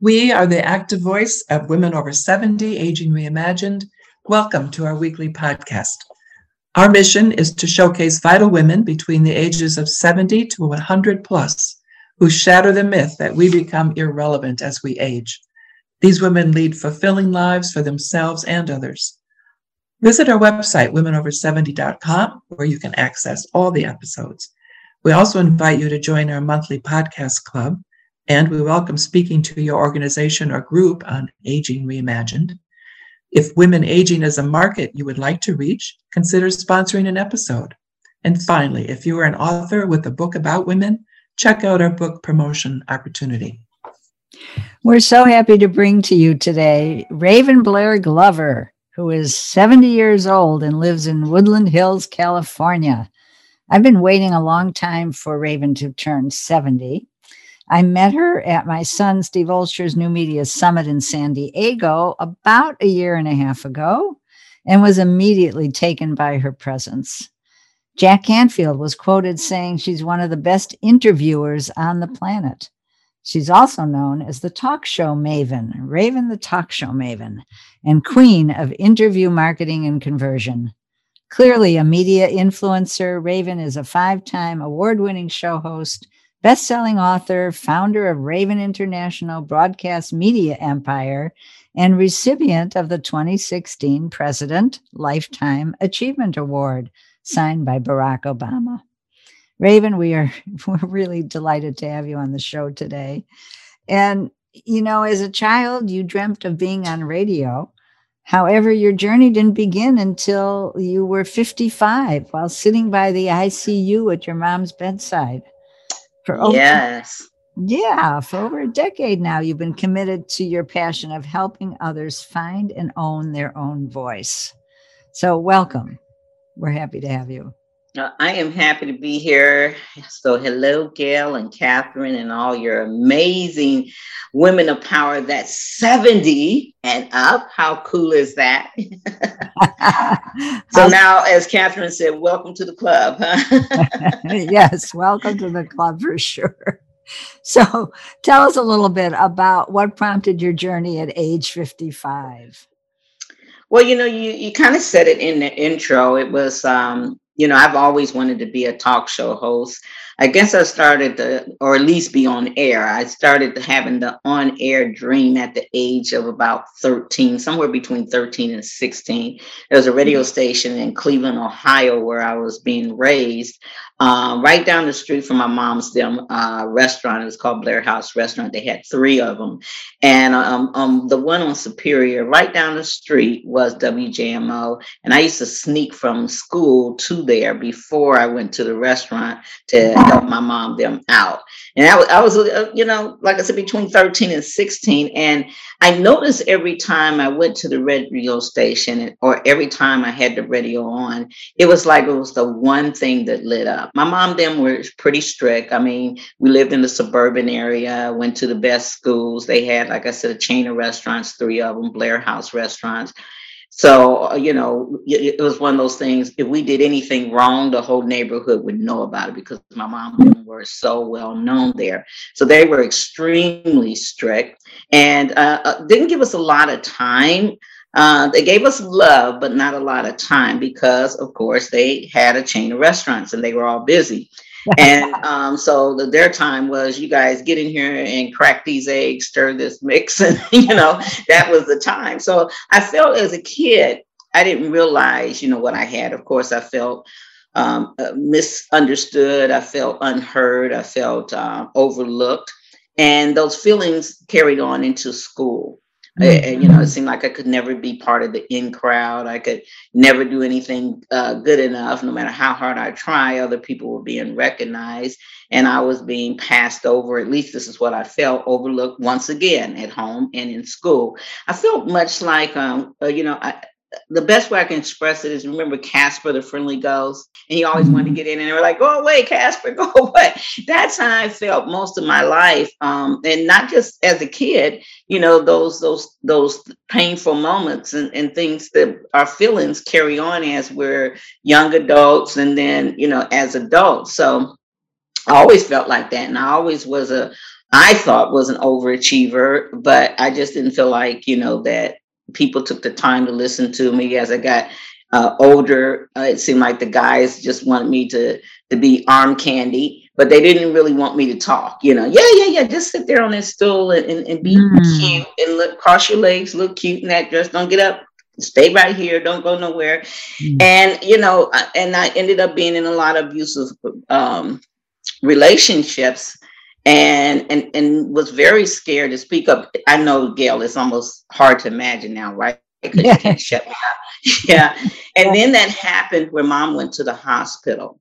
We are the active voice of Women Over 70, Aging Reimagined. Welcome to our weekly podcast. Our mission is to showcase vital women between the ages of 70 to 100 plus who shatter the myth that we become irrelevant as we age. These women lead fulfilling lives for themselves and others. Visit our website, womenover70.com, where you can access all the episodes. We also invite you to join our monthly podcast club, and we welcome speaking to your organization or group on Aging Reimagined. If women aging is a market you would like to reach, consider sponsoring an episode. And finally, if you are an author with a book about women, check out our book promotion opportunity. We're so happy to bring to you today Raven Blair Glover, who is 70 years old and lives in Woodland Hills, California. I've been waiting a long time for Raven to turn 70. I met her at my son Steve Olsher's New Media Summit in San Diego about a year and a half ago and was immediately taken by her presence. Jack Canfield was quoted saying she's one of the best interviewers on the planet. She's also known as the talk show maven, Raven the talk show maven, and queen of interview marketing and conversion. Clearly a media influencer, Raven is a five time award winning show host, best selling author, founder of Raven International Broadcast Media Empire, and recipient of the 2016 President Lifetime Achievement Award signed by Barack Obama. Raven, we are we're really delighted to have you on the show today. And you know, as a child, you dreamt of being on radio. However, your journey didn't begin until you were 55 while sitting by the ICU at your mom's bedside. For over, yes. Yeah, for over a decade now, you've been committed to your passion of helping others find and own their own voice. So, welcome. We're happy to have you. Uh, I am happy to be here. So, hello, Gail and Catherine, and all your amazing women of power that's 70 and up. How cool is that? so, now, as Catherine said, welcome to the club. yes, welcome to the club for sure. So, tell us a little bit about what prompted your journey at age 55. Well, you know, you you kind of said it in the intro. It was, um, you know, I've always wanted to be a talk show host. I guess I started to, or at least be on air. I started having the on air dream at the age of about 13, somewhere between 13 and 16. There was a radio mm-hmm. station in Cleveland, Ohio, where I was being raised. Uh, right down the street from my mom's them uh, restaurant. It was called Blair House Restaurant. They had three of them, and um, um, the one on Superior, right down the street, was WJMO. And I used to sneak from school to there before I went to the restaurant to help my mom them out. And I, I was, uh, you know, like I said, between 13 and 16. And I noticed every time I went to the radio station or every time I had the radio on, it was like it was the one thing that lit up. My mom them were pretty strict. I mean, we lived in the suburban area, went to the best schools. They had, like I said, a chain of restaurants, three of them, Blair House restaurants. So, uh, you know, it, was one of those things. If we did anything wrong, the whole neighborhood would know about it because my mom were so well known there. So they were extremely strict and uh, uh, didn't give us a lot of time. Uh, they gave us love, but not a lot of time because, of course, they had a chain of restaurants and they were all busy and um, so the, their time was you guys get in here and crack these eggs, stir this mix, and you know that was the time. So I felt as a kid, I didn't realize you know what I had. Of course, I felt um, uh, misunderstood. I felt unheard. I felt uh, overlooked, and those feelings carried on into school. Mm-hmm. you know, it seemed like I could never be part of the in crowd. I could never do anything uh, good enough, no matter how hard I try. Other people were being recognized, and I was being passed over. At least this is what I felt overlooked once again at home and in school. I felt much like, um, uh, you know, I, the best way I can express it is remember Casper the Friendly Ghost, and he always wanted to mm-hmm. get in, and they were like, "Go away, Casper, go away." That's how I felt most of my life, um, and not just as a kid. You know, those those those painful moments and, and things that our feelings carry on as we're young adults, and then you know as adults. So I always felt like that, and I always was a I thought was an overachiever, but I just didn't feel like you know that people took the time to listen to me as I got uh, older. Uh, it seemed like the guys just wanted me to to be arm candy, but they didn't really want me to talk. You know, yeah, yeah, yeah. Just sit there on that stool and, and, and be mm. cute and look, cross your legs, look cute in that dress. Don't get up. Stay right here. Don't go nowhere. Mm. And you know, and I ended up being in a lot of abusive um, relationships and and and was very scared to speak up. I know, Gail, it's almost hard to imagine now, right? Because yeah. you can't shut me up. yeah. And then that happened where mom went to the hospital.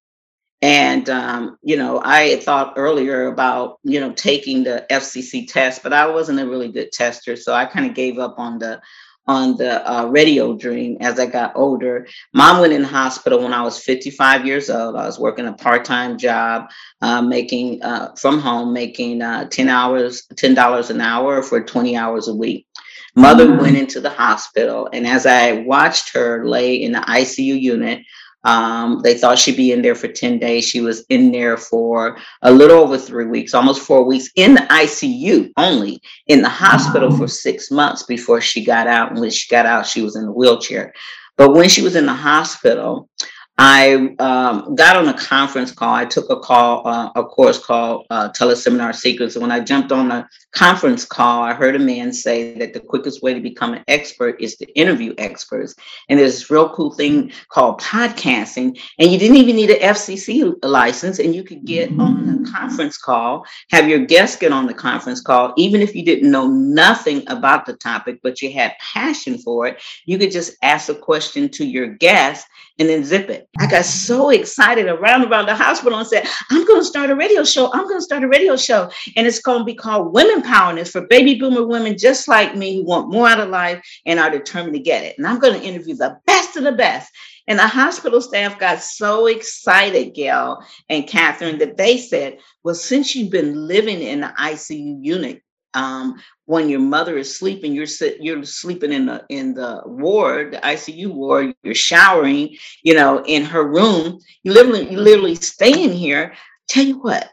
And um, you know, I thought earlier about you know taking the FCC test, but I wasn't a really good tester, so I kind of gave up on the on the uh, radio dream as I got older. Mom went in the hospital when I was 55 years old. I was working a part time job, uh, making uh, from home, making uh, 10 hours, $10 an hour for 20 hours a week. Mother mm-hmm. went into the hospital, and as I watched her lay in the ICU unit, um, they thought she'd be in there for 10 days. She was in there for a little over three weeks, almost four weeks in the ICU only, in the hospital for six months before she got out. And when she got out, she was in a wheelchair. But when she was in the hospital, I um, got on a conference call. I took a call, uh, a course called uh, Teleseminar Secrets. And when I jumped on the conference call, I heard a man say that the quickest way to become an expert is to interview experts. And there's this real cool thing called podcasting. And you didn't even need an FCC license, and you could get on a conference call, have your guest get on the conference call, even if you didn't know nothing about the topic, but you had passion for it. You could just ask a question to your guest and then zip it. I got so excited around around the hospital and said, I'm going to start a radio show. I'm going to start a radio show. And it's going to be called Women Power. And it's for baby boomer women just like me who want more out of life and are determined to get it. And I'm going to interview the best of the best. And the hospital staff got so excited, Gail and Catherine, that they said, Well, since you've been living in the ICU unit, um, when your mother is sleeping, you're you're sleeping in the in the ward, the ICU ward. You're showering, you know, in her room. You literally you literally staying here. Tell you what,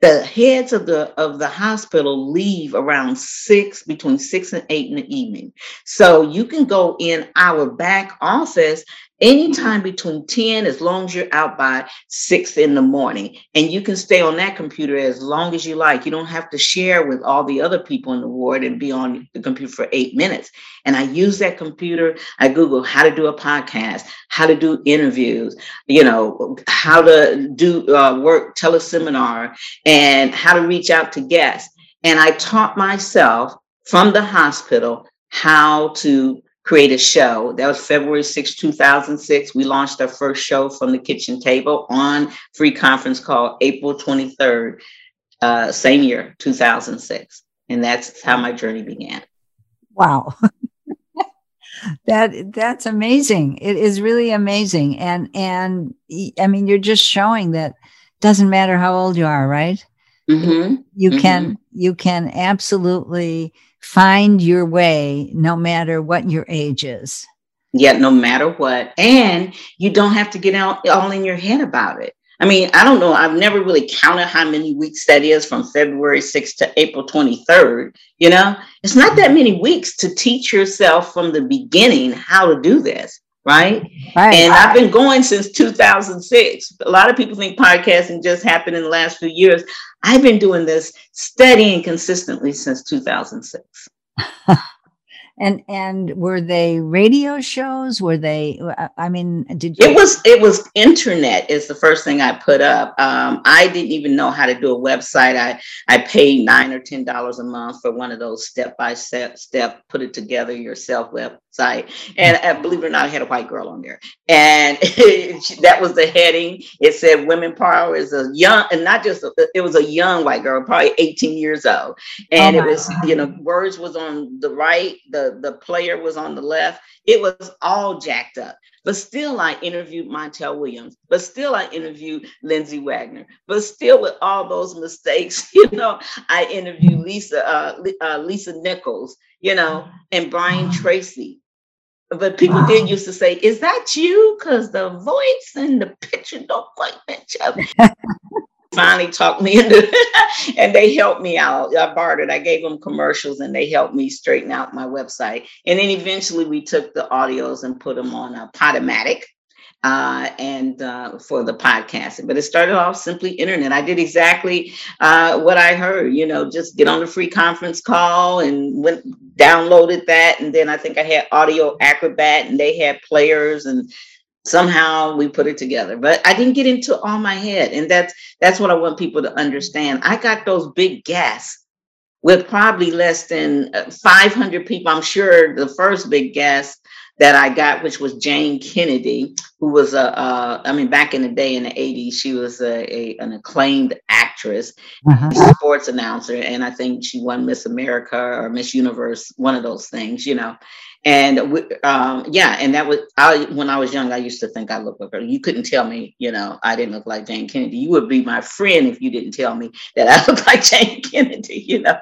the heads of the of the hospital leave around six between six and eight in the evening so you can go in our back office anytime between 10 as long as you're out by 6 in the morning. And you can stay on that computer as long as you like. You don't have to share with all the other people in the ward and be on the computer for eight minutes. And i use that computer. I google how to do a podcast how to do interviews you know how to do uh, work teleseminar and how to reach out to guests. And i taught myself from the hospital how to create a show. That was February 6, 2006. We launched our first show from the kitchen table on free conference call April 23rd, uh, same year, 2006. And that's how my journey began. Wow. that that's amazing. It is really amazing. And and I mean you're just showing that doesn't matter how old you are, right? Mm-hmm. You mm-hmm. can you can absolutely find your way no matter what your age is. Yeah, no matter what. And you don't have to get out all in your head about it. I mean, I don't know. I've never really counted how many weeks that is from February 6th to April 23rd. You know, it's not that many weeks to teach yourself from the beginning how to do this right? right? And I've been going since 2006. A lot of people think podcasting just happened in the last few years. I've been doing this steady and consistently since 2006. And and were they radio shows? Were they? I mean, did you? It was it was internet is the first thing I put up. Um, I didn't even know how to do a website. I I paid nine or ten dollars a month for one of those step by step step put it together yourself website. And uh, believe it or not, I had a white girl on there, and that was the heading. It said "Women Power" is a young and not just a, it was a young white girl, probably eighteen years old, and oh it was God. you know words was on the right the the player was on the left. It was all jacked up. But still, I interviewed Montel Williams. But still, I interviewed Lindsay Wagner. But still, with all those mistakes, you know, I interviewed Lisa uh, uh, Lisa Nichols, you know, and Brian Tracy. But people wow. did used to say, "Is that you?" Because the voice and the picture don't quite match up. finally talked me into it and they helped me out. I bartered. I gave them commercials and they helped me straighten out my website. And then eventually we took the audios and put them on a Podomatic uh, and uh, for the podcasting. But it started off simply internet. I did exactly uh, what I heard, you know, just get on the free conference call and went downloaded that. And then I think I had Audio Acrobat and they had players and somehow we put it together but i didn't get into all my head and that's that's what i want people to understand i got those big gas with probably less than uh, 500 people i'm sure the first big gas that I got, which was Jayne Kennedy, who was a, uh, I mean, back in the day in the 80s, she was a, a an acclaimed actress, uh-huh. sports announcer, and I think she won Miss America or Miss Universe, one of those things, you know and um, yeah, and that was I. When I was young, I used to think I looked like her. You couldn't tell me, you know, I didn't look like Jayne Kennedy. You would be my friend if you didn't tell me that I looked like Jayne Kennedy, you know.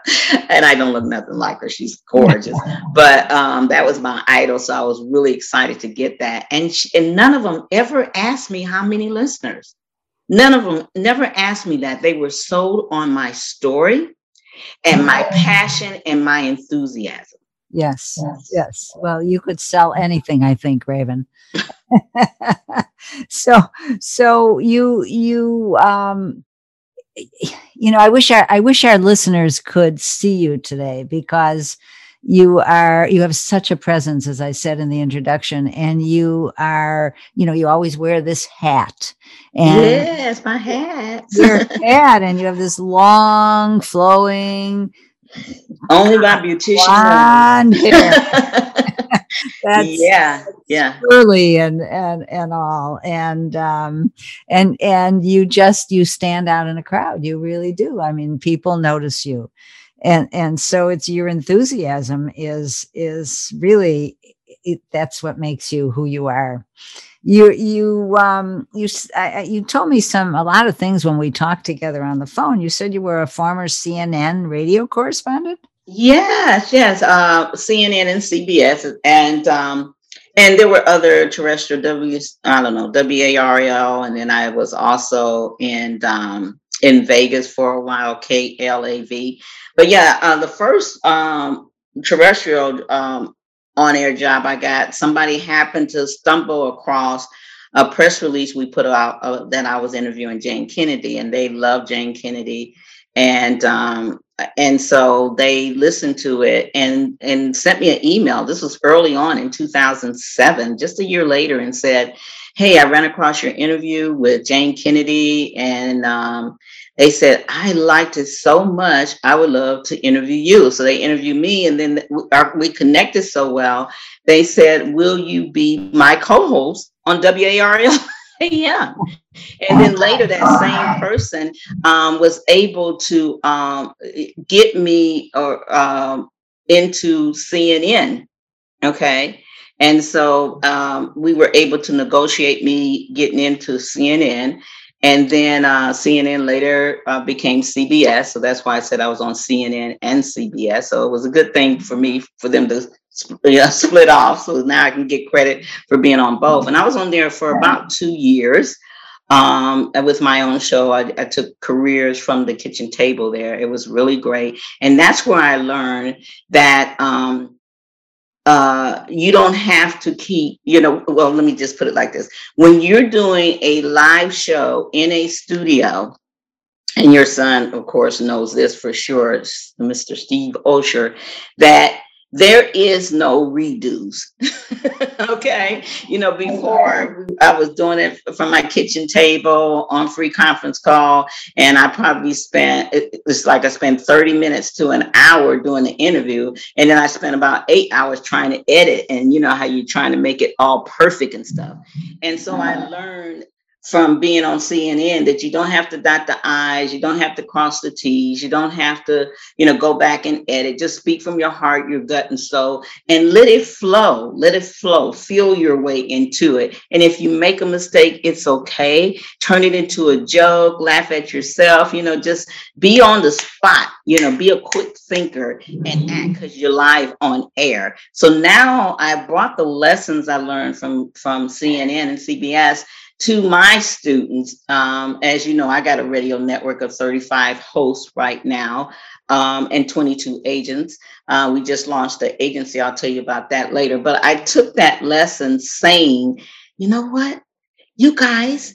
And I don't look nothing like her. She's gorgeous, but um, that was my idol, so I was really excited to get that. And she, and none of them ever asked me how many listeners. None of them never asked me that. They were sold on my story and my passion and my enthusiasm. Yes, yes. Yes. Well, you could sell anything, I think, Raven. so, so you you um, you know, I wish our I wish our listeners could see you today because you are you have such a presence as i said in the introduction and you are you know you always wear this hat and yes my hat your hat and you have this long flowing only by beautician. That's yeah, yeah. Early and and and all, and um, and and you just you stand out in a crowd. You really do. I mean, people notice you, and and so it's your enthusiasm is is really it, that's what makes you who you are you you um you you told me some a lot of things when we talked together on the phone. You said you were a former CNN radio correspondent. Yes, yes, uh, CNN and CBS, and um, and there were other terrestrial W I don't know WARL, and then I was also in um, in Vegas for a while, KLAV. But yeah, uh, the first um, terrestrial um, on air job I got, somebody happened to stumble across a press release we put out uh, that I was interviewing Jayne Kennedy, and they loved Jayne Kennedy, and um, and so they listened to it and and sent me an email. This was early on in 2007, just a year later, and said, "Hey, I ran across your interview with Jayne Kennedy, and um, they said, I liked it so much. I would love to interview you. So they interviewed me, and then we connected so well. They said, Will you be my co host on WARL? yeah. And then later, that same person um, was able to um, get me or um, into CNN. Okay. And so um, we were able to negotiate me getting into CNN. And then uh, CNN later uh, became CBS. So that's why I said I was on CNN and CBS. So it was a good thing for me for them to split off. So now I can get credit for being on both. And I was on there for about two years. Um, with my own show, I, I took careers from the kitchen table there. It was really great. And that's where I learned that um, uh, you don't have to keep, you know, well, let me just put it like this. When you're doing a live show in a studio, and your son, of course, knows this for sure, Mr. Steve Olsher, that there is no redos. okay. You know, before I was doing it from my kitchen table on free conference call, and I probably spent, it's like I spent 30 minutes to an hour doing the interview. And then I spent about eight hours trying to edit. And you know how you're trying to make it all perfect and stuff. And so I learned from being on CNN that you don't have to dot the I's, you don't have to cross the T's, you don't have to, you know, go back and edit. Just speak from your heart, your gut, and soul, and let it flow. Let it flow. Feel your way into it. And if you make a mistake, it's okay. Turn it into a joke, laugh at yourself, you know, just be on the spot, you know, be a quick thinker and mm-hmm. act because you're live on air. So now I brought the lessons I learned from from CNN and CBS to my students, um, as you know, I got a radio network of 35 hosts right now um, and 22 agents. Uh, we just launched the agency. I'll tell you about that later. But I took that lesson saying, you know what? You guys,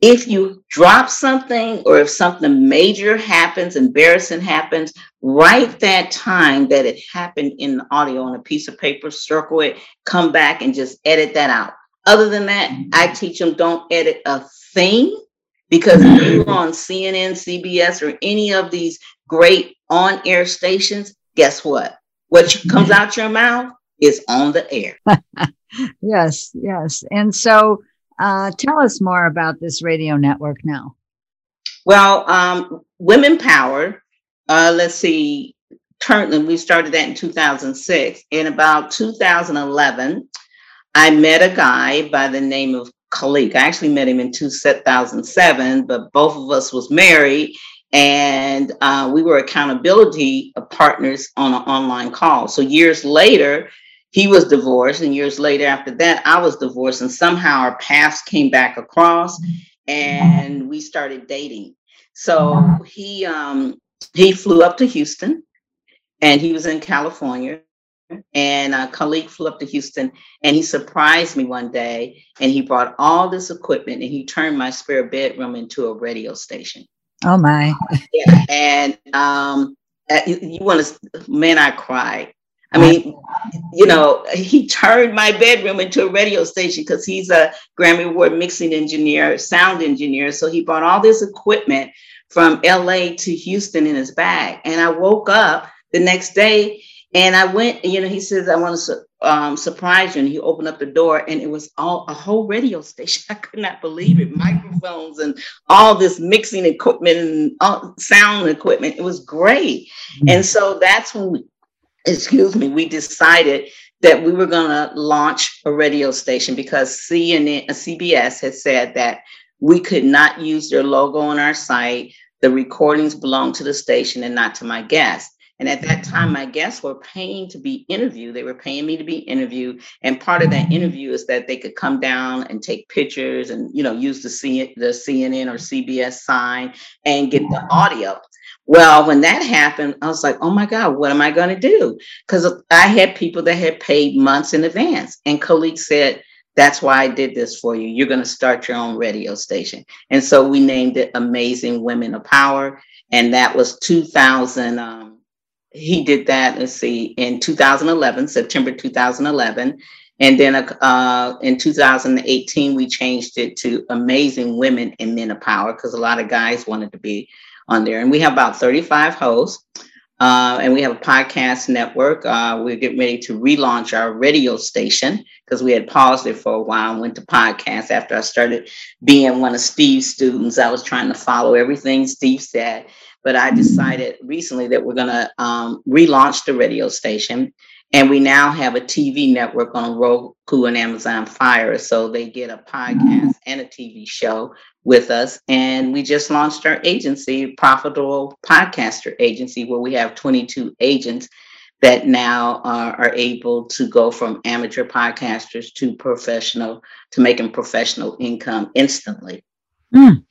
if you drop something or if something major happens, embarrassing happens, write that time that it happened in the audio on a piece of paper, circle it, come back and just edit that out other than that, I teach them don't edit a thing because if you're on CNN, CBS, or any of these great on air stations, guess what? What comes out your mouth is on the air. yes, yes. And so uh, tell us more about this radio network now. Well, um, Women Power, uh, let's see, turn, we started that in 2006. In about 2011, I met a guy by the name of Khalik. I actually met him in 2007, but both of us was married and uh, we were accountability partners on an online call. So years later, he was divorced, and years later after that, I was divorced, and somehow our paths came back across, and we started dating. So he um, he flew up to Houston, and he was in California, and uh, Khalik flew up to Houston and he surprised me one day and he brought all this equipment and he turned my spare bedroom into a radio station. Oh my. yeah. And um, uh, you, you want to, man, I cried. I mean, you know, he turned my bedroom into a radio station because he's a Grammy Award mixing engineer, sound engineer. So he brought all this equipment from LA to Houston in his bag. And I woke up the next day and I went, you know, he says, I want to um, surprise you. And he opened up the door and it was all a whole radio station. I could not believe it. Microphones and all this mixing equipment and all, sound equipment. It was great. Mm-hmm. And so that's when we, excuse me, we decided that we were going to launch a radio station because CNN, CBS had said that we could not use their logo on our site. The recordings belong to the station and not to my guests. And at that time, my guests were paying to be interviewed. They were paying me to be interviewed. And part of that interview is that they could come down and take pictures and, you know, use the, C- the CNN or CBS sign and get the audio. Well, when that happened, I was like, oh my God, what am I going to do? Because I had people that had paid months in advance. And Khalik said, that's why I did this for you. You're going to start your own radio station. And so we named it Amazing Women of Power. And that was 2000. Um, he did that, let's see, in 2011, September 2011. And then uh, in 2018, we changed it to Amazing Women and Men of Power because a lot of guys wanted to be on there. And we have about 35 hosts. Uh, and we have a podcast network. Uh, we're getting ready to relaunch our radio station because we had paused it for a while and went to podcast after I started being one of Steve's students. I was trying to follow everything Steve said. But I decided recently that we're going to um, relaunch the radio station. And we now have a TV network on Roku and Amazon Fire. So they get a podcast and a TV show with us. And we just launched our agency, Profitable Podcaster Agency, where we have 22 agents that now are able to go from amateur podcasters to professional, to making professional income instantly. Mm.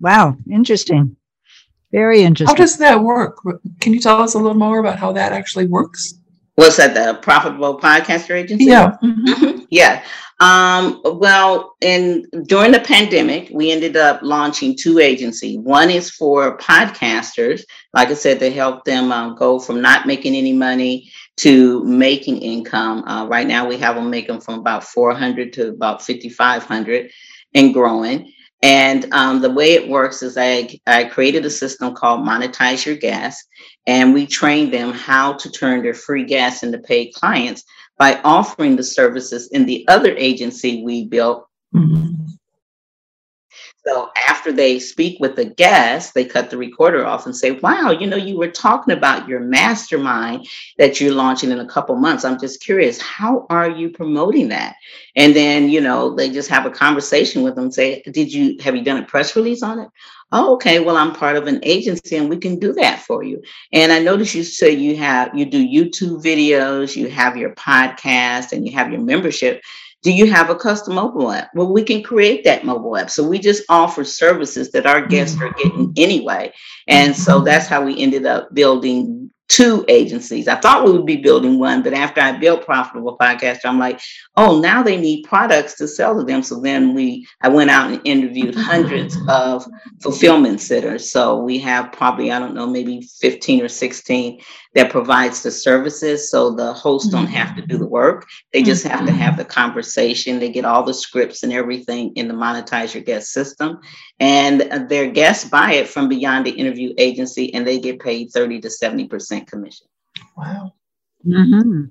Wow, interesting. Very interesting. How does that work? Can you tell us a little more about how that actually works? Was that the Profitable Podcaster Agency? Yeah. Mm-hmm. mm-hmm. Yeah. Um, well, in during the pandemic, we ended up launching two agencies. One is for podcasters, like I said, to help them um, go from not making any money to making income. Uh, right now, we have them making from about 400 to about 5,500 and growing. And um, the way it works is I, I created a system called Monetize Your Guest, and we train them how to turn their free gas into paid clients by offering the services in the other agency we built. Mm-hmm. So after they speak with the guest, they cut the recorder off and say, Wow, you know, you were talking about your mastermind that you're launching in a couple months. I'm just curious, how are you promoting that? And then, you know, they just have a conversation with them, say, Did you have you done a press release on it? Oh, okay. Well, I'm part of an agency and we can do that for you. And I noticed you say you have you do YouTube videos, you have your podcast, and you have your membership. Do you have a custom mobile app? Well, we can create that mobile app. So we just offer services that our guests are mm-hmm. getting anyway. And so mm-hmm. that's how we ended up building two agencies. I thought we would be building one, but after I built Profitable Podcast, I'm like, oh, now they need products to sell to them. So then we, I went out and interviewed hundreds of fulfillment centers. So we have probably, I don't know, maybe 15 or 16 that provides the services. So the hosts don't have to do the work. They just have to have the conversation. They get all the scripts and everything in the monetize your guest system. And their guests buy it from beyond the interview agency and they get paid 30 to 70% commission. Wow. Mm-hmm.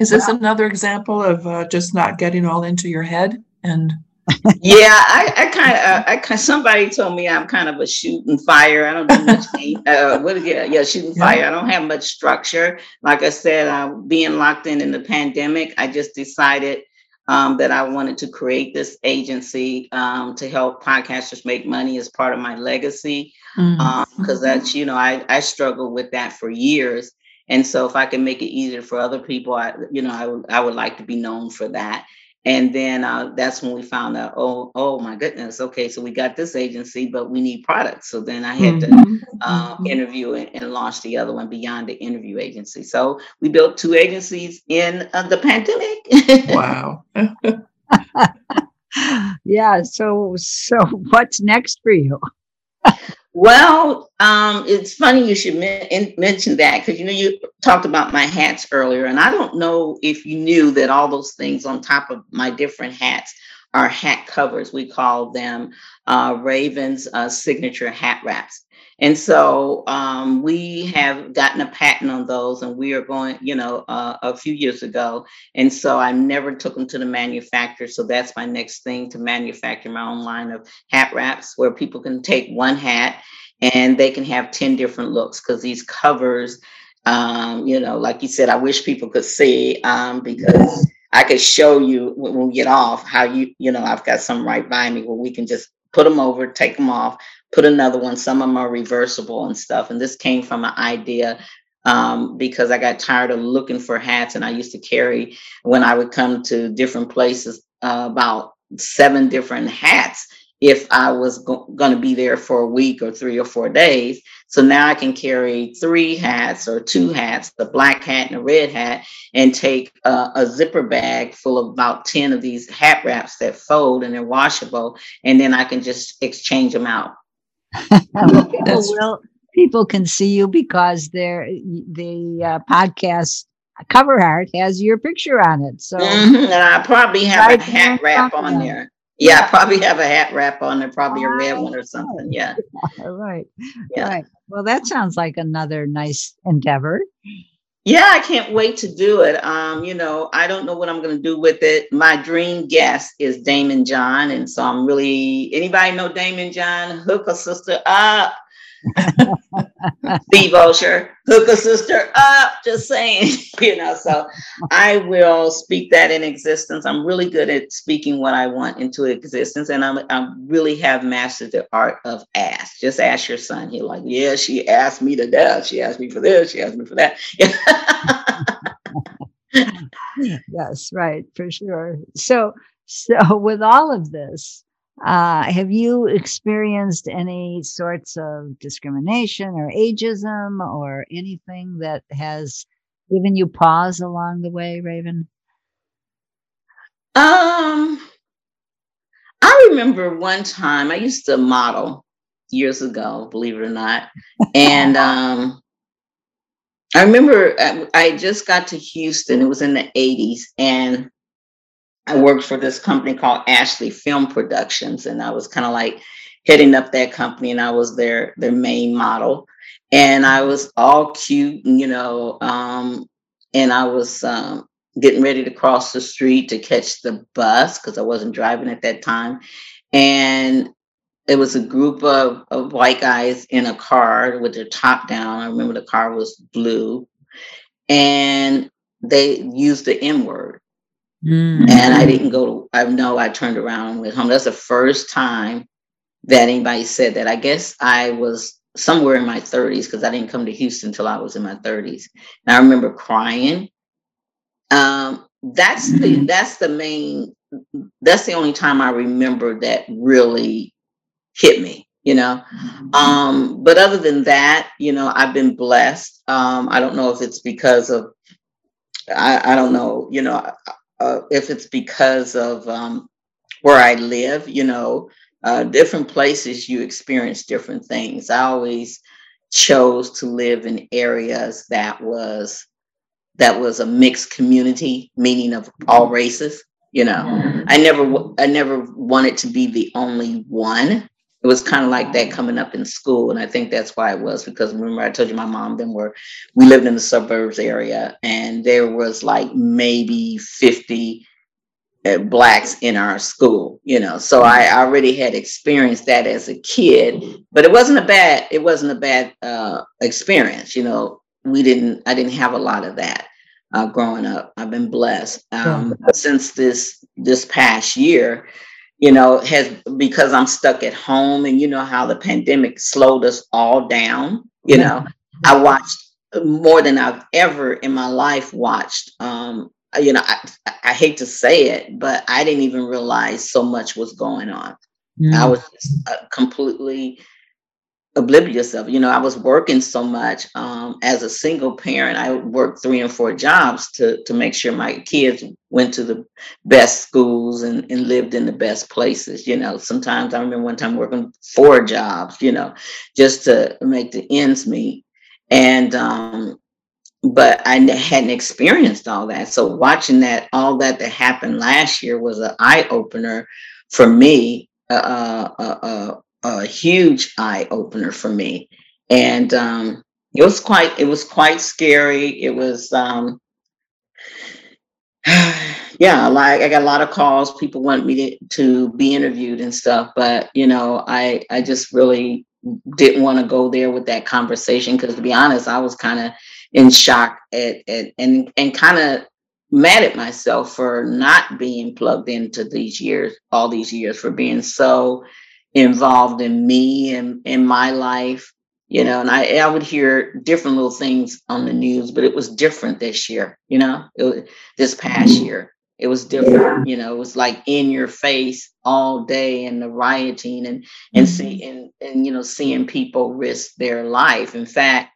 Is this wow. another example of uh, just not getting all into your head and yeah, I, I kind of, uh, I kind. Somebody told me I'm kind of a shooting fire. I don't do much. uh, what? Yeah, yeah, shooting yeah. fire. I don't have much structure. Like I said, uh, being locked in in the pandemic, I just decided um, that I wanted to create this agency um, to help podcasters make money as part of my legacy. Because mm-hmm. um, that's, you know, I I struggled with that for years. And so, if I can make it easier for other people, I, you know, I would I would like to be known for that. And then uh, that's when we found out, oh, oh my goodness, okay, so we got this agency, but we need products. So then I had mm-hmm. to uh, mm-hmm. interview and, and, launch the other one beyond the interview agency. So we built two agencies in uh, the pandemic. wow. yeah. So, so what's next for you? Well, um, it's funny you should men- mention that because you know you talked about my hats earlier, and I don't know if you knew that all those things on top of my different hats are hat covers. We call them uh, Raven's uh, signature hat wraps. And so um, we have gotten a patent on those, and we are going, you know, uh, a few years ago. And so I never took them to the manufacturer. So that's my next thing to manufacture my own line of hat wraps where people can take one hat and they can have 10 different looks because these covers, um, you know, like you said, I wish people could see um, because I could show you when we get off how you, you know, I've got some right by me where we can just put them over, take them off, put another one. Some of them are reversible and stuff. And this came from an idea um, because I got tired of looking for hats. And I used to carry, when I would come to different places, uh, about seven different hats if I was go- going to be there for a week or three or four days. So now I can carry three hats or two hats, the black hat and a red hat, and take uh, a zipper bag full of about 10 of these hat wraps that fold and they're washable. And then I can just exchange them out. people will people can see you because they're the uh, podcast cover art has your picture on it. So mm-hmm. and I probably have right a hat wrap on there. Yeah, I probably have a hat wrap on there, probably a red one or something. Yeah. right. Yeah. Right. Well, that sounds like another nice endeavor. Yeah, I can't wait to do it. Um, you know, I don't know what I'm going to do with it. My dream guest is Daymond John, and so I'm really anybody know Daymond John? Hook a sister up. Steve Olsher, hook a sister up, just saying, you know. So I will speak that in existence. I'm really good at speaking what I want into existence, and I'm I really have mastered the art of ask. Just ask your son. He's like, yeah, she asked me to death. She asked me for this. She asked me for that. yes, right, for sure. So, so with all of this, uh, have you experienced any sorts of discrimination or ageism or anything that has given you pause along the way, Raven? Um, I remember one time I used to model years ago, believe it or not, and um, I remember uh, I just got to Houston. It was in the 80s. And I worked for this company called Ashley Film Productions. And I was kind of like heading up that company and I was their their main model. And I was all cute, you know, um, and I was um, getting ready to cross the street to catch the bus because I wasn't driving at that time. And it was a group of, of white guys in a car with their top down. I remember the car was blue. And they used the N word. Mm-hmm. And I didn't go to, I know I turned around and went home. That's the first time that anybody said that. I guess I was somewhere in my 30s because I didn't come to Houston until I was in my 30s. And I remember crying. Um, that's the mm-hmm. that's the main that's the only time I remember that really hit me, you know. Mm-hmm. Um, but other than that, you know, I've been blessed. Um, I don't know if it's because of, I, I don't know, you know, uh, if it's because of um, where I live, you know, uh, different places you experience different things. I always chose to live in areas that was that was a mixed community, meaning of all races. You know, I never I never wanted to be the only one it was kind of like that coming up in school. And I think that's why it was because remember I told you my mom then were we lived in the suburbs area and there was like maybe 50 uh, blacks in our school, you know. So I already had experienced that as a kid, but it wasn't a bad it wasn't a bad uh, experience, you know. We didn't I didn't have a lot of that uh, growing up. I've been blessed um, since this this past year you know, has because I'm stuck at home and you know how the pandemic slowed us all down. You know, I watched more than I've ever in my life watched. Um, you know, I, I hate to say it, but I didn't even realize so much was going on. Mm. I was uh, completely oblivious of you know i was working so much um, as a single parent i worked three and four jobs to to make sure my kids went to the best schools and, and lived in the best places you know. Sometimes i remember one time working four jobs you know just to make the ends meet. And um, but i hadn't experienced all that. So watching that all that that happened last year was an eye-opener for me uh, uh, uh, a huge eye opener for me, and um, it was quite it was quite scary. It was um, yeah, like I got a lot of calls. People want me to, to be interviewed and stuff, but you know, I I just really didn't want to go there with that conversation because to be honest, I was kind of in shock at, at and and kind of mad at myself for not being plugged into these years, all these years, for being so involved in me and in my life you know and I, I would hear different little things on the news but it was different this year you know it was, this past mm-hmm. year it was different you know it was like in your face all day and the rioting and and mm-hmm. see and, and you know seeing people risk their life in fact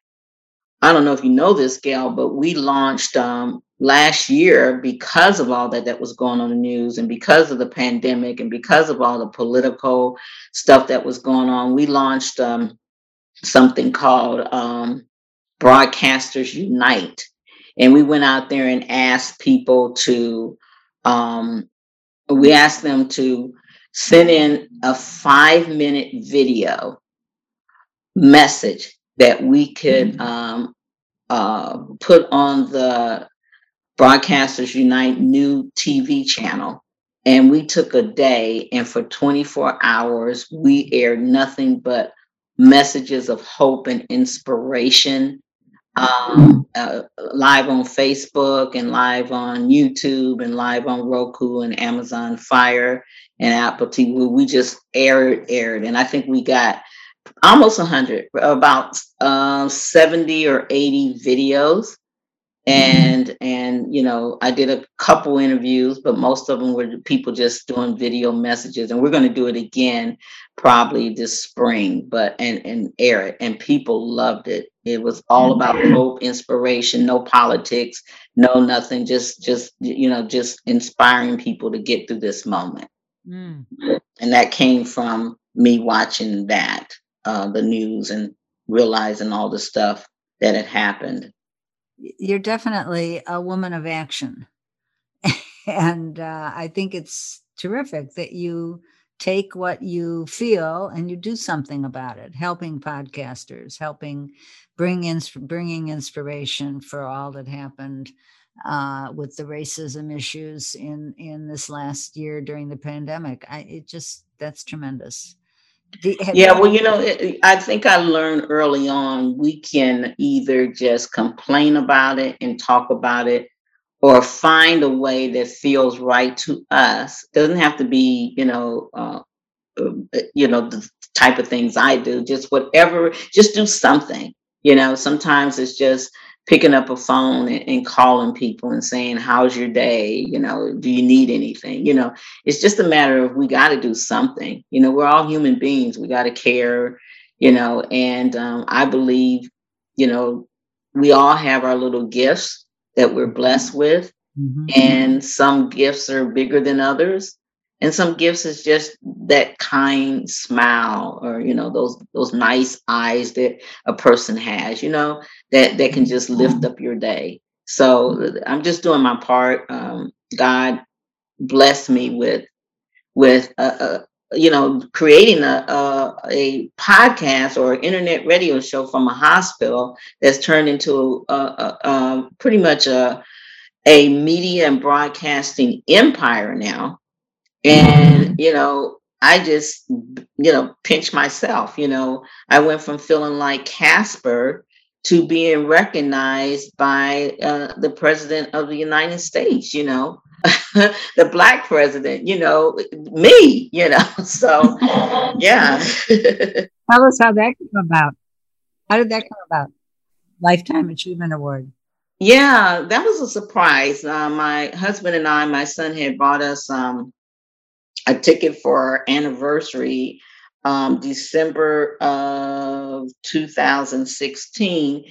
i don't know if you know this Gail but we launched um last year because of all that that was going on in the news and because of the pandemic and because of all the political stuff that was going on we launched um, something called um, broadcasters unite. And we went out there and asked people to um, we asked them to send in a five minute video message that we could mm-hmm. um, uh, put on the Broadcasters Unite new TV channel. And we took a day, and for 24 hours, we aired nothing but messages of hope and inspiration um, uh, live on Facebook and live on YouTube and live on Roku and Amazon Fire and Apple TV. We just aired, aired, and I think we got almost 100, about uh, 70 or 80 videos. And and you know i did a couple interviews but most of them were people just doing video messages. And we're going to do it again probably this spring but and and air it. And people loved it. It was all about hope inspiration no politics no nothing. Just just you know just inspiring people to get through this moment. Mm. and that came from me watching that uh, the news and realizing all the stuff that had happened. You're definitely a woman of action. and uh, I think it's terrific that you take what you feel and you do something about it helping podcasters helping bring in bringing inspiration for all that happened uh, with the racism issues in in this last year during the pandemic. I it just that's tremendous yeah, well, you know, I think I learned early on we can either just complain about it and talk about it or find a way that feels right to us. Doesn't have to be, you know, uh, uh, you know, the type of things I do, just whatever, just do something. You know, sometimes it's just picking up a phone and, and, calling people and saying, How's your day? You know, do you need anything? You know, it's just a matter of we got to do something. You know, we're all human beings, we got to care, you know, and um, I believe, you know, we all have our little gifts that we're blessed with, mm-hmm. and some gifts are bigger than others. And some gifts is just that kind smile or you know those those nice eyes that a person has you know that that can just mm-hmm. lift up your day. So I'm just doing my part. Um, God bless me with with a, a you know creating a, a, a podcast or internet radio show from a hospital that's turned into a, a pretty much a a media and broadcasting empire now and mm-hmm. you know I just, you know, pinch myself. You know, I went from feeling like Casper to being recognized by uh, the president of the United States, you know, the black president, you know, me, you know. So, yeah. Tell us how that came about. How did that come about? Lifetime Achievement Award. Yeah, that was a surprise. Uh, my husband and I, my son had bought us um, a ticket for our anniversary um, December of 2016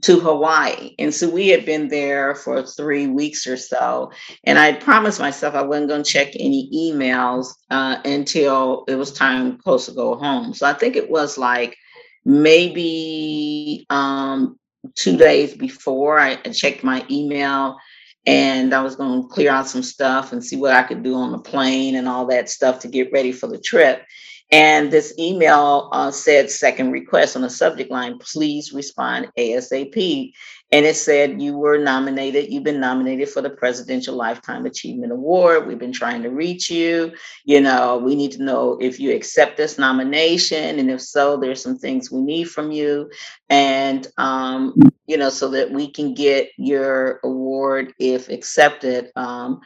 to Hawaii. And so we had been there for three weeks or so. And I promised myself I wasn't going to check any emails uh, until it was time close to go home. So I think it was like maybe um, two days before I checked my email and I was going to clear out some stuff and see what I could do on the plane and all that stuff to get ready for the trip. And this email uh, said second request on the subject line, please respond ASAP. And it said, You were nominated, you've been nominated for the Presidential Lifetime Achievement Award. We've been trying to reach you. You know, we need to know if you accept this nomination. And if so, there's some things we need from you. And, um, you know, so that we can get your award if accepted. Um,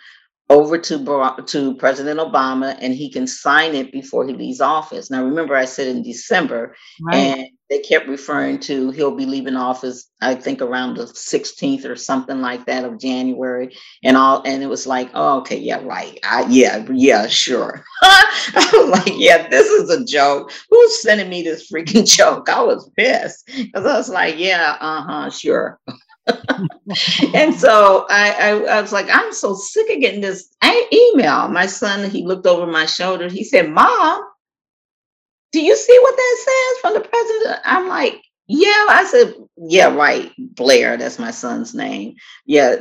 over to Barack, to President Obama and he can sign it before he leaves office. Now remember I said in December right. and they kept referring to he'll be leaving office I think around the 16th or something like that of January and all and it was like oh okay yeah right. I, yeah yeah sure. I was like yeah this is a joke. Who's sending me this freaking joke? I was pissed because I was like yeah uh-huh sure and so I, I, I, was like, I'm so sick of getting this email. My son, he looked over my shoulder. He said, Mom, do you see what that says from the president? I'm like, yeah. I said, yeah, right. Blair, that's my son's name. Yeah,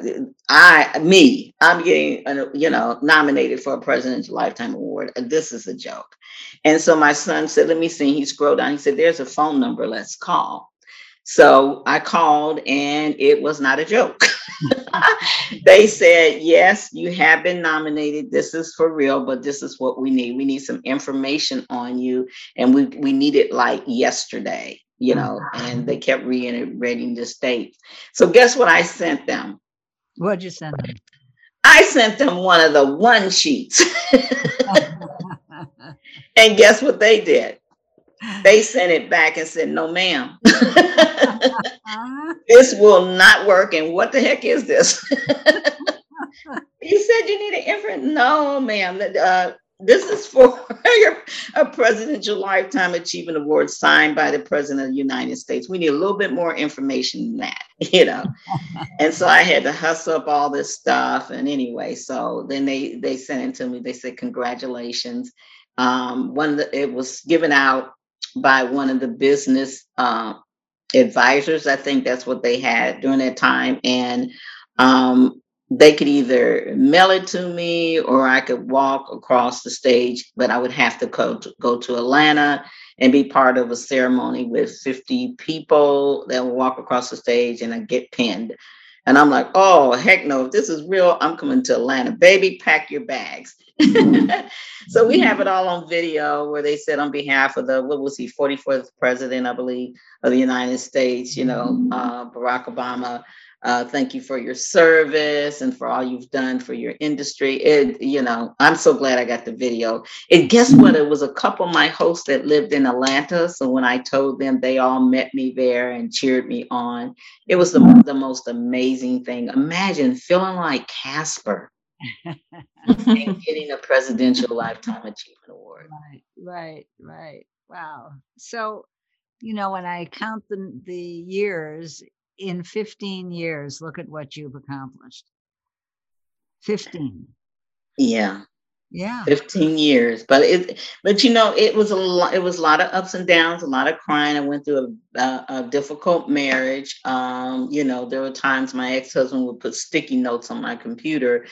I, me, I'm getting, you know, nominated for a presidential lifetime award. This is a joke. And so my son said, let me see. He scrolled down. He said, there's a phone number. Let's call. So I called and it was not a joke. they said, Yes, you have been nominated. This is for real, but this is what we need. We need some information on you, and we, we need it like yesterday, you know. And they kept reiterating the date. So, guess what I sent them? What'd you send them? I sent them one of the one sheets. and guess what they did? They sent it back and said, No, ma'am. this will not work. And what the heck is this? you said you need an infant. No, ma'am. Uh, this is for your, a presidential lifetime achievement award signed by the president of the United States. We need a little bit more information than that, you know. and so I had to hustle up all this stuff. And anyway, so then they they sent it to me. They said congratulations. Um, one it was given out by one of the business uh, advisors. I think that's what they had during that time. And um, they could either mail it to me or I could walk across the stage, but I would have to go to, go to Atlanta and be part of a ceremony with 50 people that will walk across the stage and I get pinned. And I'm like, oh, heck no, if this is real, I'm coming to Atlanta. Baby, pack your bags. so we have it all on video where they said on behalf of the, what was he, 44th president, I believe, of the United States, you know, uh, Barack Obama, uh, thank you for your service and for all you've done for your industry. It, you know, I'm so glad I got the video. And guess what? It was a couple of my hosts that lived in Atlanta. So when I told them, they all met me there and cheered me on. It was the, the most amazing thing. Imagine feeling like Casper and getting a Presidential Lifetime Achievement Award. Right, right, right. Wow. So, you know, when I count the the years, in 15 years, look at what you've accomplished. 15. Yeah. Yeah. 15 years. But it but you know, it was a lot it was a lot of ups and downs, a lot of crying. I went through a, a, a difficult marriage. Um, you know, there were times my ex-husband would put sticky notes on my computer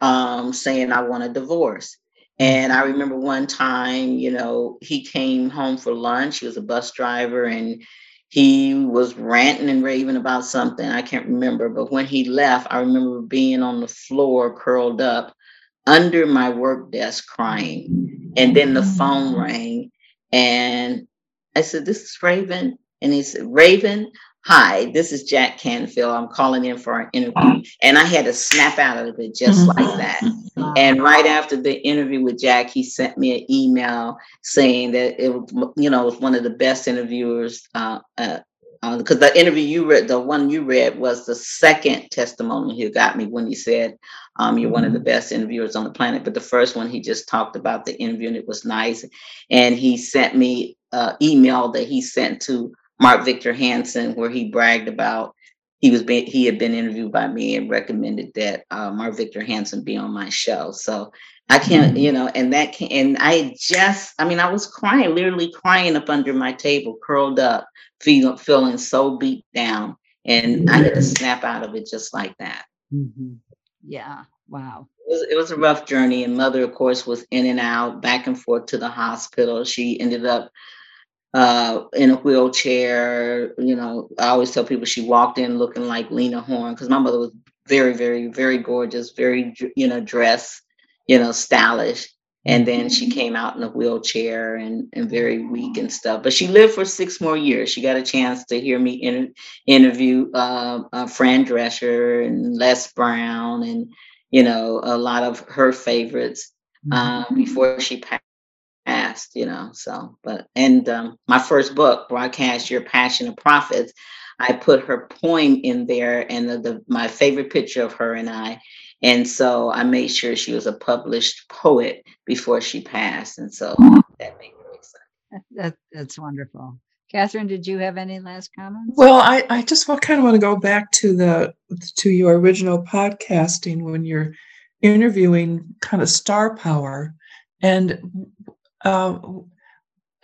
um, saying I want a divorce. And I remember one time, you know, he came home for lunch. He was a bus driver and he was ranting and raving about something. I can't remember but when he left i remember being on the floor curled up under my work desk crying. And then the phone rang and i said this is raven. And he said raven hi this is jack canfield i'm calling in for an interview and i had to snap out of it just like that and right after the interview with Jack, he sent me an email saying that it was, you know, was one of the best interviewers. Uh, uh, because uh, the interview you read, the one you read, was the second testimony he got me when he said, um, "You're one of the mm-hmm. best interviewers on the planet." But the first one, he just talked about the interview, and it was nice. And he sent me an email that he sent to Mark Victor Hansen, where he bragged about he was being, he had been interviewed by me and recommended that uh, Mark Victor Hansen be on my show. So I can't, mm-hmm. you know, and that can, and I just, I mean, I was crying, literally crying up under my table, curled up, feeling feeling so beat down, and I had to snap out of it just like that. Mm-hmm. Yeah. Wow. It was, it was a rough journey, and mother, of course, was in and out, back and forth to the hospital. She ended up uh, in a wheelchair. You know, I always tell people she walked in looking like Lena Horne because my mother was very, very, very gorgeous, very, you know, dressed, you know, stylish. And then she mm-hmm. came out in a wheelchair and, and very weak and stuff. But she lived for six more years. She got a chance to hear me inter- interview uh, uh, Fran Drescher and Les Brown and, you know, a lot of her favorites uh, before she passed you know. So, but and um, my first book, Broadcast Your Passion of Profits, I put her poem in there and the, the, my favorite picture of her and I. And so I made sure she was a published poet before she passed. And so that made me excited. That, that's wonderful. Catherine, did you have any last comments? Well, I, I just kind of want to go back to the to your original podcasting when you're interviewing kind of star power and uh,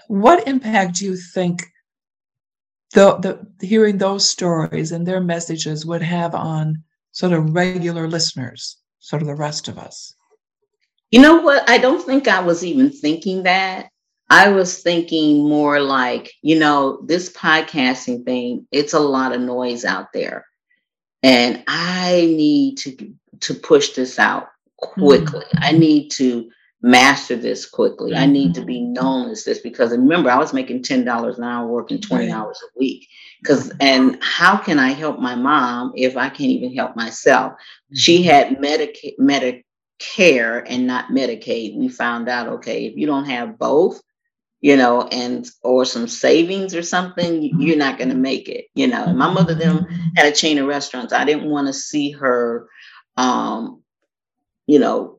what impact do you think the, the hearing those stories and their messages would have on sort of regular listeners, sort of the rest of us? You know what? I don't think I was even thinking that. I was thinking more like, you know, this podcasting thing, it's a lot of noise out there. And I need to to push this out quickly. Mm-hmm. I need to master this quickly. I need to be mm-hmm. known as this because remember, I was making ten dollars an hour, working twenty hours a week. Because and how can I help my mom if I can't even help myself? Mm-hmm. She had Medicaid, Medicare and not Medicaid. We found out okay, if you don't have both, you know, and or some savings or something, you're not going to make it. You know, and my mother them had a chain of restaurants. I didn't want to see her. Um, you know,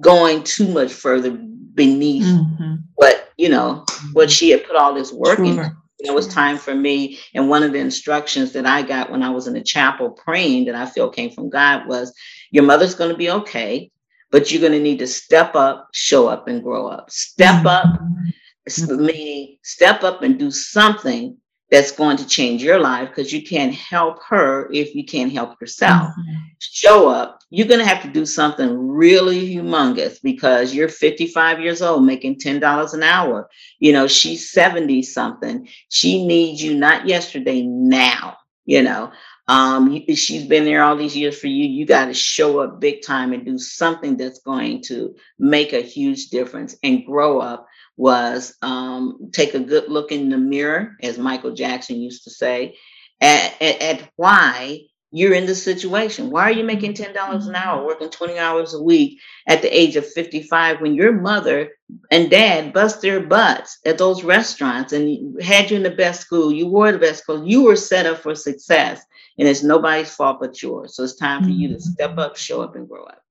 going too much further beneath mm-hmm. what you know what she had put all this work sure. in it was time for me and one of the instructions that i got when i was in the chapel praying that i feel came from god was your mother's going to be okay but you're going to need to step up show up and grow up step mm-hmm. up meaning step up and do something that's going to change your life because you can't help her if you can't help yourself. Mhm. Show up. You're going to have to do something really humongous because you're 55 years old making $10 an hour. You know, she's 70 something. She needs you not yesterday, now. You know, um, she's been there all these years for you. You got to show up big time and do something that's going to make a huge difference and grow up was um, take a good look in the mirror, as Michael Jackson used to say, at, at, at why you're in the situation. Why are you making $10 an hour, working 20 hours a week at the age of 55 when your mother and dad bust their butts at those restaurants and had you in the best school? You wore the best school. You were set up for success, and it's nobody's fault but yours. So it's time for you to step up, show up, and grow up.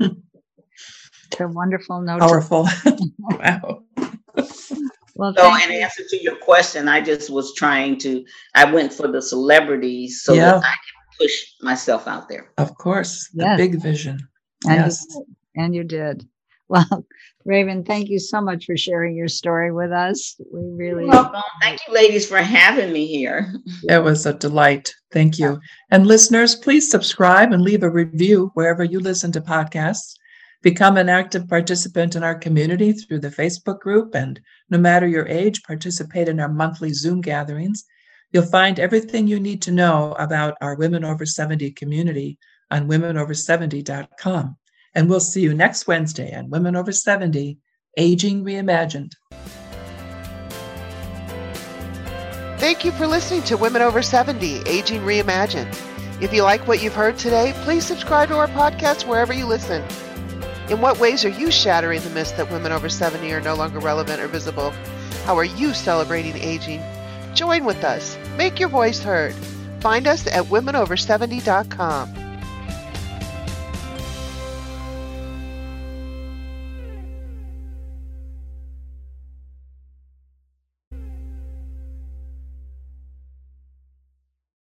It's a wonderful note. Powerful. wow. Well, So, in answer to your question, I just was trying to, I went for the celebrities so Yeah. that I can push myself out there. Of course. The Yes. big vision. And you yes. did. And you did. Well, Raven, thank you so much for sharing your story with us. We really Welcome. Thank you, ladies, for having me here. It was a delight. Thank you. And listeners, please subscribe and leave a review wherever you listen to podcasts. Become an active participant in our community through the Facebook group. And no matter your age, participate in our monthly Zoom gatherings. You'll find everything you need to know about our Women Over 70 community on womenover70.com. And we'll see you next Wednesday on Women Over 70 Aging Reimagined. Thank you for listening to Women Over 70 Aging Reimagined. If you like what you've heard today, please subscribe to our podcast wherever you listen. In what ways are you shattering the myth that women over 70 are no longer relevant or visible? How are you celebrating aging? Join with us. Make your voice heard. Find us at womenover70.com.